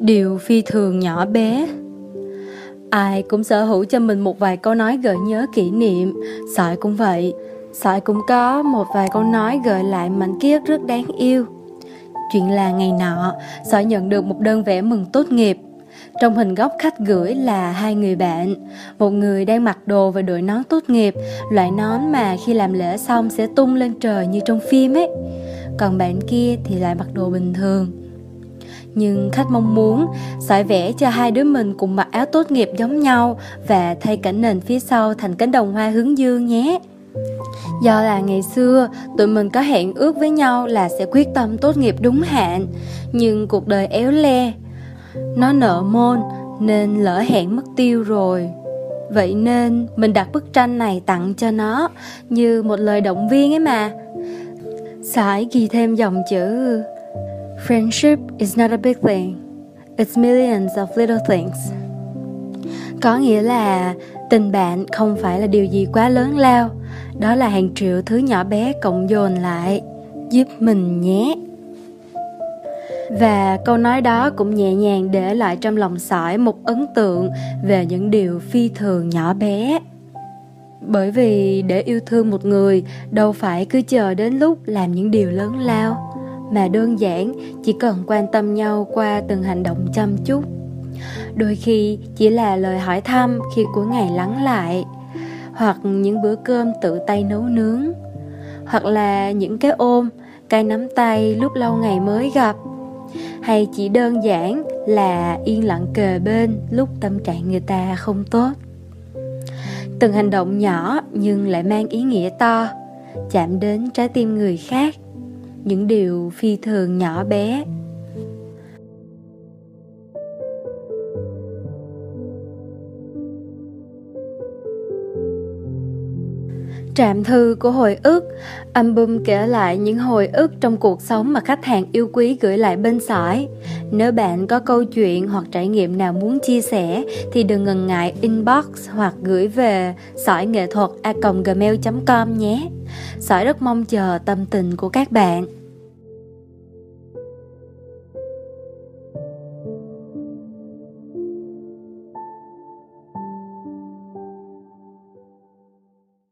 Điều phi thường nhỏ bé. Ai cũng sở hữu cho mình một vài câu nói gợi nhớ kỷ niệm. Sợi cũng vậy. Sợi cũng có một vài câu nói gợi lại mảnh ký ức rất đáng yêu. Chuyện là ngày nọ Sợi nhận được một đơn vẽ mừng tốt nghiệp. Trong hình góc khách gửi là hai người bạn. Một người đang mặc đồ và đội nón tốt nghiệp, Loại nón mà khi làm lễ xong sẽ tung lên trời như trong phim ấy. Còn bạn kia thì lại mặc đồ bình thường nhưng khách mong muốn sải vẽ cho hai đứa mình cùng mặc áo tốt nghiệp giống nhau và thay cảnh nền phía sau thành cánh đồng hoa hướng dương nhé. Do là ngày xưa, tụi mình có hẹn ước với nhau là sẽ quyết tâm tốt nghiệp đúng hạn. Nhưng cuộc đời éo le, Nó nợ môn nên lỡ hẹn mất tiêu rồi. Vậy nên mình đặt bức tranh này tặng cho nó, Như một lời động viên ấy mà. Sải ghi thêm dòng chữ. Friendship is not a big thing. It's millions of little things. Có nghĩa là tình bạn không phải là điều gì quá lớn lao, đó là hàng triệu thứ nhỏ bé cộng dồn lại. Giúp mình nhé. Và câu nói đó cũng nhẹ nhàng để lại trong lòng sỏi một ấn tượng về những điều phi thường nhỏ bé. Bởi vì để yêu thương một người đâu phải cứ chờ đến lúc làm những điều lớn lao mà đơn giản, chỉ cần quan tâm nhau qua từng hành động chăm chút. Đôi khi chỉ là lời hỏi thăm khi cuối ngày lắng lại, hoặc những bữa cơm tự tay nấu nướng, hoặc là những cái ôm, cái nắm tay lúc lâu ngày mới gặp. Hay chỉ đơn giản là yên lặng kề bên lúc tâm trạng người ta không tốt. Từng hành động nhỏ nhưng lại mang ý nghĩa to, chạm đến trái tim người khác những điều phi thường nhỏ bé. Trạm thư của hồi ức, Album kể lại những hồi ức trong cuộc sống mà khách hàng yêu quý gửi lại bên sỏi. Nếu bạn có câu chuyện hoặc trải nghiệm nào muốn chia sẻ Thì đừng ngần ngại inbox hoặc gửi về sỏi nghệ thuật a gmail.com nhé. Sỏi rất mong chờ tâm tình của các bạn.